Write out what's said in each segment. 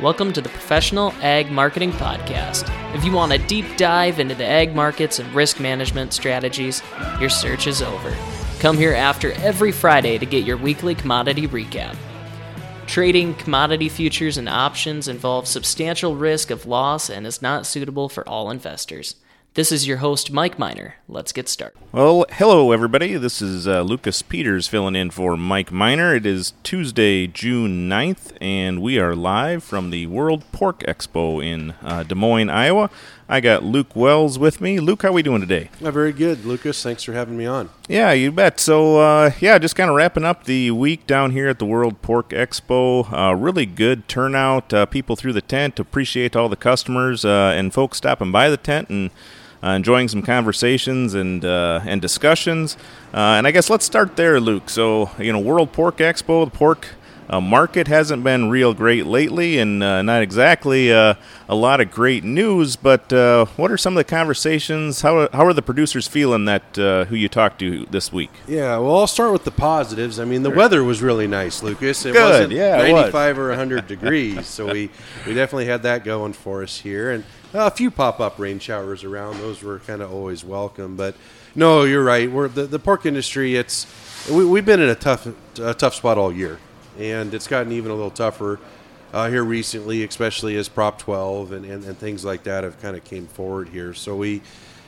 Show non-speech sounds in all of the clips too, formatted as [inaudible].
Welcome to the Professional Ag Marketing Podcast. If you want a deep dive into the ag markets and risk management strategies, your search is over. Come here after every Friday to get your weekly commodity recap. Trading commodity futures and options involves substantial risk of loss and is not suitable for all investors. This is your host, Mike Miner. Let's get started. Well, hello, everybody. This is uh, Lucas Peters filling in for Mike Miner. It is Tuesday, June 9th, and we are live from the World Pork Expo in uh, Des Moines, Iowa. I got Luke Wells with me. Luke, how are we doing today? Yeah, very good, Lucas. Thanks for having me on. Yeah, you bet. So, uh, yeah, just kind of wrapping up the week down here at the World Pork Expo. Uh, really good turnout. Uh, people through the tent. Appreciate all the customers uh, and folks stopping by the tent and uh, enjoying some conversations and uh, and discussions. Uh, and I guess let's start there, Luke. So you know, World Pork Expo, the pork uh, market hasn't been real great lately, and uh, not exactly uh, a lot of great news. But what are some of the conversations? How how are the producers feeling that who you talked to this week? Yeah, well, I'll start with the positives. I mean, the sure. weather was really nice, Lucas. It Good, wasn't yeah, 95 was. or 100 degrees, so we we definitely had that going for us here, and a few pop-up rain showers around. Those were kind of always welcome. But no, you're right. We're the, the pork industry. It's we, have been in a tough a tough spot all year, and it's gotten even a little tougher uh, here recently, especially as Prop 12 and, and, and things like that have kind of came forward here. So we,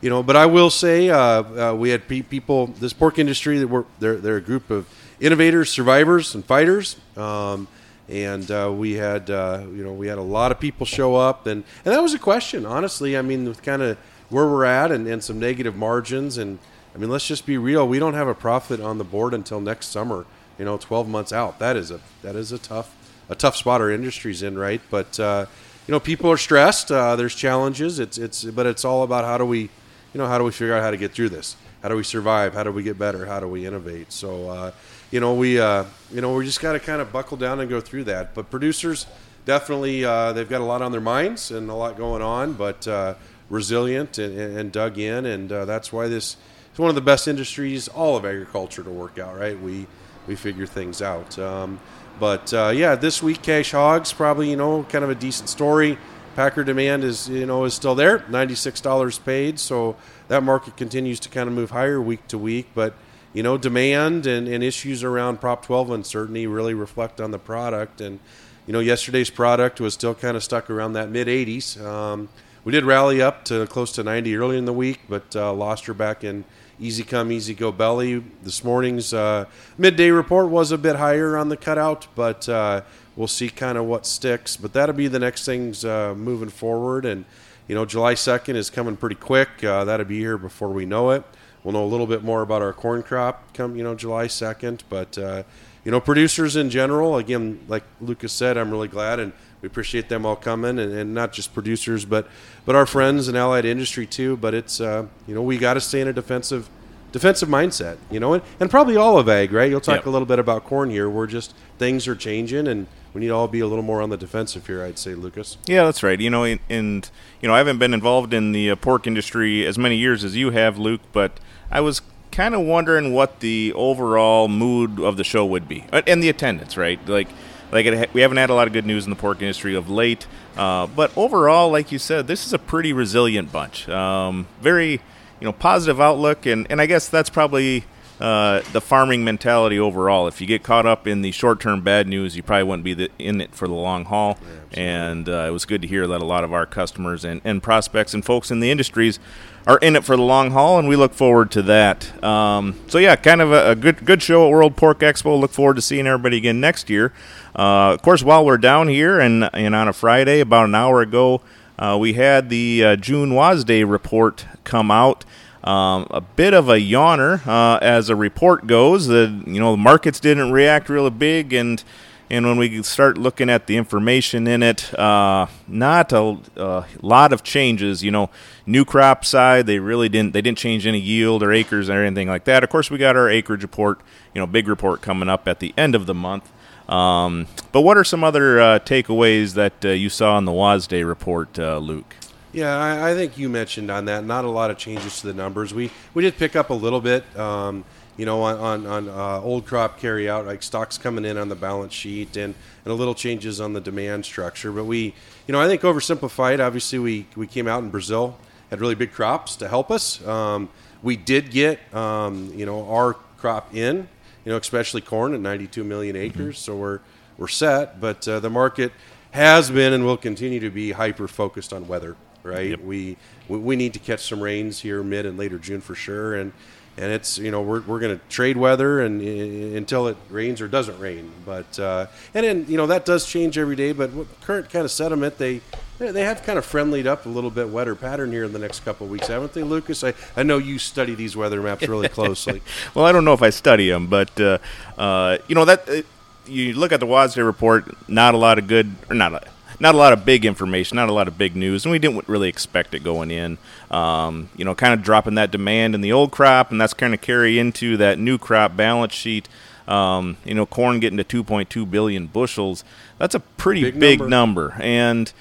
you know, but I will say uh, uh, we had pe- people. This pork industry that were they're they're a group of innovators, survivors, and fighters. Um, and uh, we had uh, you know we had a lot of people show up and and that was a question honestly. I mean with kind of where we're at and, and some negative margins and i mean let's just be real we don't have a profit on the board until next summer you know 12 months out. That is a that is a tough a tough spot our industry's in right? But uh, you know people are stressed uh, there's challenges. It's it's but it's all about how do we you know how do we figure out how to get through this? How do we survive? How do we get better? How do we innovate? So uh, you know, we uh, you know we just got to kind of buckle down and go through that. But producers definitely uh, they've got a lot on their minds and a lot going on, but uh, resilient and, and, dug in, and uh, that's why this is one of the best industries all of agriculture to work out. Right? We we figure things out. Um, but uh, yeah, this week cash hogs probably you know kind of a decent story. Packer demand is you know is still there, ninety six dollars paid. So that market continues to kind of move higher week to week, but you know, demand and, and issues around Prop 12 uncertainty really reflect on the product. And, you know, yesterday's product was still kind of stuck around that mid 80s. Um, we did rally up to close to 90 early in the week, but uh, lost her back in easy come, easy go belly. This morning's uh, midday report was a bit higher on the cutout, but uh, we'll see kind of what sticks. But that'll be the next things uh, moving forward. And, you know, July 2nd is coming pretty quick. Uh, that'll be here before we know it. We'll know a little bit more about our corn crop come you know July second. But uh, you know, producers in general, again, like Lucas said, I'm really glad and we appreciate them all coming, and, and not just producers, but but our friends and allied industry too. But it's uh, you know we got to stay in a defensive defensive mindset, you know, and, and probably all of ag, right? You'll talk yep. a little bit about corn here. We're just things are changing, and we need to all be a little more on the defensive here. I'd say, Lucas. Yeah, that's right. You know, and, and you know, I haven't been involved in the uh, pork industry as many years as you have, Luke, but I was kind of wondering what the overall mood of the show would be, uh, and the attendance, right? Like, like it, we haven't had a lot of good news in the pork industry of late, uh, but overall, like you said, this is a pretty resilient bunch. Um, very, you know, positive outlook, and and I guess that's probably uh, the farming mentality overall. If you get caught up in the short term bad news, you probably wouldn't be the, in it for the long haul. Yeah, and uh, it was good to hear that a lot of our customers and, and prospects and folks in the industries are in it for the long haul, and we look forward to that. Um, so yeah, kind of a, a, good good show at World Pork Expo. Look forward to seeing everybody again next year. Uh, of course, while we're down here and and on a Friday, about an hour ago, uh, we had the uh, June WASDE report come out. Um, a bit of a yawner uh, as a report goes. The you know the markets didn't react really big, and and when we start looking at the information in it, uh, not a, a, lot of changes. You know, new crop side they really didn't they didn't change any yield or acres or anything like that. Of course, we got our acreage report, you know, big report coming up at the end of the month. Um, but what are some other uh, takeaways that uh, you saw in the WASDE report, uh, Luke? Yeah, I, I, think you mentioned on that. Not a lot of changes to the numbers. We we did pick up a little bit. Um, you know, on on, on uh, old crop carry out, like stocks coming in on the balance sheet, and and a little changes on the demand structure. But we, you know, I think oversimplified. Obviously, we we came out in Brazil, had really big crops to help us. Um, we did get, um, you know, our crop in, you know, especially corn at 92 million acres. So we're we're set. But uh, the market has been and will continue to be hyper focused on weather. Right. Yep. We, we we need to catch some rains here mid and later June for sure. And and it's you know we're, we're going to trade weather and uh, until it rains or doesn't rain. But uh, and then you know that does change every day. But what current kind of sediment they they they have kind of friendlied up a little bit wetter pattern here in the next couple of weeks, haven't they, Lucas? I, I know you study these weather maps really closely. [laughs] Well, I don't know if I study them, but uh, uh, you know that uh, you look at the WASDE report. Not a lot of good, or not a, not a lot of big information, not a lot of big news, and we didn't really expect it going in. Um, you know, kind of dropping that demand in the old crop, and that's kind of carry into that new crop balance sheet. Um, you know, corn getting to 2.2 billion bushels. That's a pretty Big big, number. number. and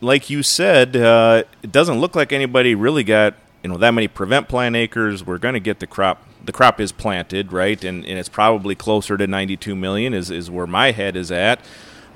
like you said, uh, it doesn't look like anybody really got you know that many prevent plant acres. We're going to get the crop. The crop is planted, right, and, and it's probably closer to 92 million. Is is where my head is at.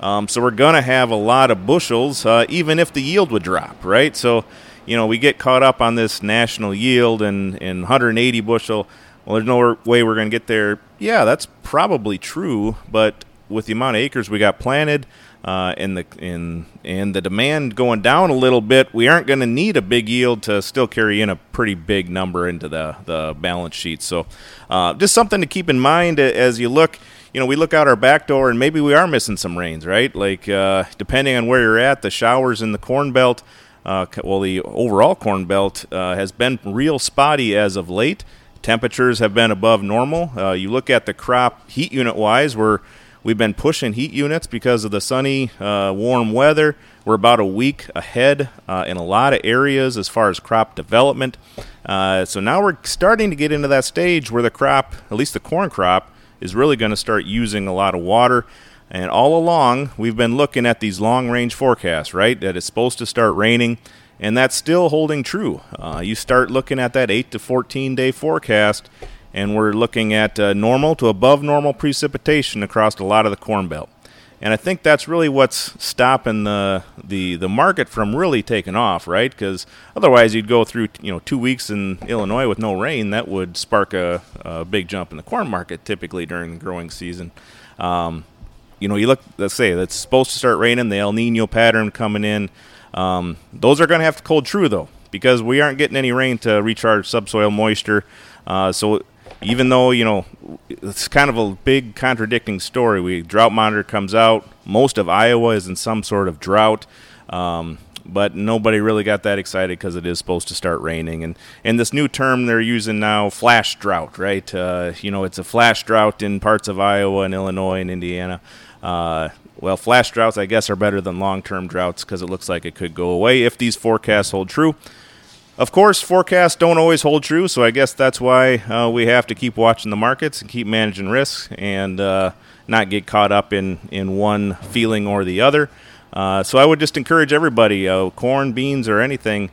Um, so we're going to have a lot of bushels, uh, even if the yield would drop, right? So, you know, we get caught up on this national yield and, and 180 bushel. Well, there's no way we're going to get there. Yeah, that's probably true, but with the amount of acres we got planted uh, and the in and the demand going down a little bit, we aren't going to need a big yield to still carry in a pretty big number into the the balance sheet. So, uh, just something to keep in mind as you look. You know, we look out our back door and maybe we are missing some rains, right? Like uh, depending on where you're at, the showers in the corn belt. Uh, well, the overall corn belt uh, has been real spotty as of late. Temperatures have been above normal. Uh, you look at the crop heat unit wise, we're we've been pushing heat units because of the sunny, uh, warm weather. We're about a week ahead uh, in a lot of areas as far as crop development. Uh, so now we're starting to get into that stage where the crop, at least the corn crop, is really going to start using a lot of water. And all along, we've been looking at these long range forecasts, right? That it's supposed to start raining, and that's still holding true. Uh, you start looking at that 8 to 14 day forecast, and we're looking at uh, normal to above normal precipitation across a lot of the corn belt. And I think that's really what's stopping the the, the market from really taking off, right? Because otherwise, you'd go through you know two weeks in Illinois with no rain. That would spark a, a big jump in the corn market typically during the growing season. Um, you know, you look. Let's say that's supposed to start raining. The El Nino pattern coming in. Um, those are going to have to hold true though, because we aren't getting any rain to recharge subsoil moisture. Uh, so even though you know it's kind of a big contradicting story. We drought monitor comes out. Most of Iowa is in some sort of drought. Um, but nobody really got that excited because it is supposed to start raining. And and this new term they're using now, flash drought, right? Uh, you know, it's a flash drought in parts of Iowa and Illinois and Indiana. Uh, well, flash droughts, I guess, are better than long-term droughts because it looks like it could go away if these forecasts hold true. Of course, forecasts don't always hold true, so I guess that's why uh, we have to keep watching the markets and keep managing risks and uh, not get caught up in, in one feeling or the other. Uh, so I would just encourage everybody, uh, corn, beans, or anything.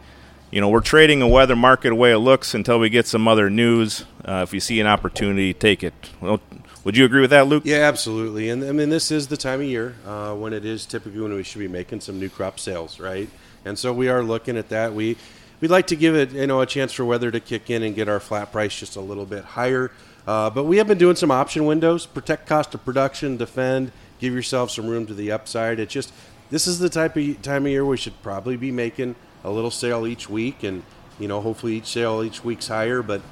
You know, we're trading a weather market away it looks until we get some other news. Uh, if you see an opportunity, take it. Well, would you agree with that, Luke? Yeah, absolutely. And I mean, this is the time of year uh, when it is typically when we should be making some new crop sales, right? And so we are looking at that. We we'd like to give it you know a chance for weather to kick in and get our flat price just a little bit higher. Uh, but we have been doing some option windows, protect cost of production, defend, give yourself some room to the upside. It's just this is the type of time of year we should probably be making a little sale each week, and you know hopefully each sale each week's higher. But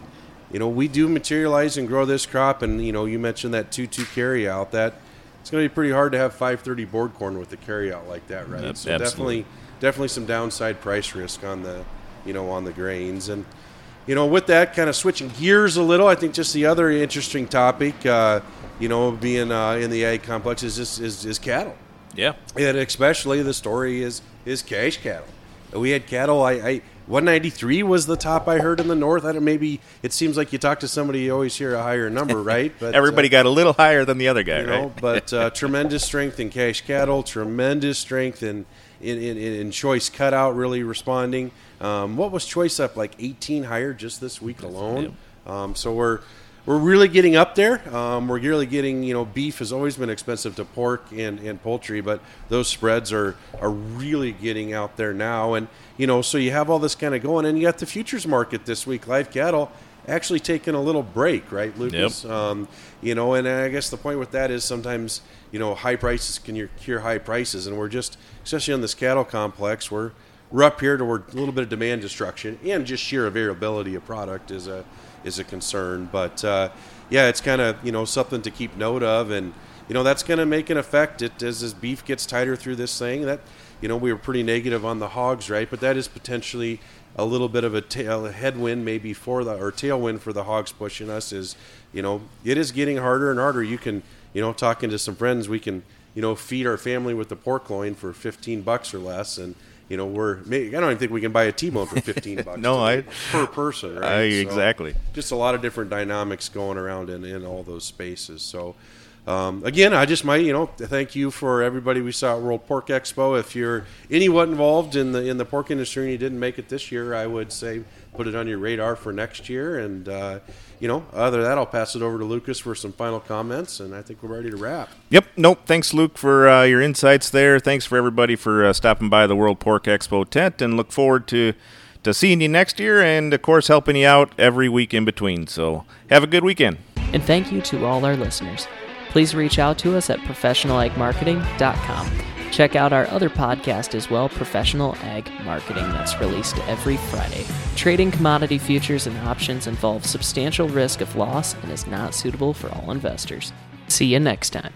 you know we do materialize and grow this crop, and you know you mentioned that two two carry out that. It's going to be pretty hard to have 530 board corn with a carry out like that, right? Yep, so absolutely. definitely, definitely some downside price risk on the, you know, on the grains. And you know, with that, kind of switching gears a little, I think just the other interesting topic, uh, you know, being uh, in the ag complex is, just, is is cattle, Yeah. and especially the story is is cash cattle. We had cattle. I, I 193 was the top I heard in the north. I don't maybe it seems like you talk to somebody, you always hear a higher number, [laughs] right? But Everybody uh, got a little higher than the other guy, you know, right? but uh, [laughs] tremendous strength in cash cattle, tremendous strength in in, in, in choice cutout really responding. Um, what was choice up like 18 higher just this week alone? Um, so we're we're really getting up there. Um, we're really getting, you know, beef has always been expensive to pork and, and poultry, but those spreads are, are really getting out there now. And, you know, so you have all this kind of going, and you got the futures market this week, live cattle actually taking a little break, right, Lucas? Yep. Um, you know, and I guess the point with that is sometimes, you know, high prices can cure high prices, and we're just, especially on this cattle complex, we're, we're up here to where a little bit of demand destruction and just sheer availability of product is a is a concern. But uh, yeah, it's kind of you know something to keep note of, and you know that's going to make an effect it, as this beef gets tighter through this thing. That you know we were pretty negative on the hogs, right? But that is potentially a little bit of a, tail, a headwind maybe for the or tailwind for the hogs pushing us. Is you know it is getting harder and harder. You can you know talking to some friends, we can you know feed our family with the pork loin for 15 bucks or less and you know, we're I don't even think we can buy a T-bone for fifteen [laughs] bucks. no, I per person, [laughs] right? I, exactly. So just a lot of different dynamics going around in, in all those spaces. So. Um, again, I just might, you know, thank you for everybody we saw at World Pork Expo. If you're anyone involved in the in the pork industry and you didn't make it this year, I would say put it on your radar for next year. And uh, you know, other than that, I'll pass it over to Lucas for some final comments, and I think we're ready to wrap. Yep. Nope. Thanks, Luke, for uh, your insights there. Thanks for everybody for uh, stopping by the World Pork Expo tent, and look forward to to seeing you next year, and of course, helping you out every week in between. So, have a good weekend. And thank you to all our listeners. Please reach out to us at professionalagmarketing.com. Check out our other podcast as well, Professional Ag Marketing, that's released every Friday. Trading commodity futures and options involves substantial risk of loss and is not suitable for all investors. See you next time.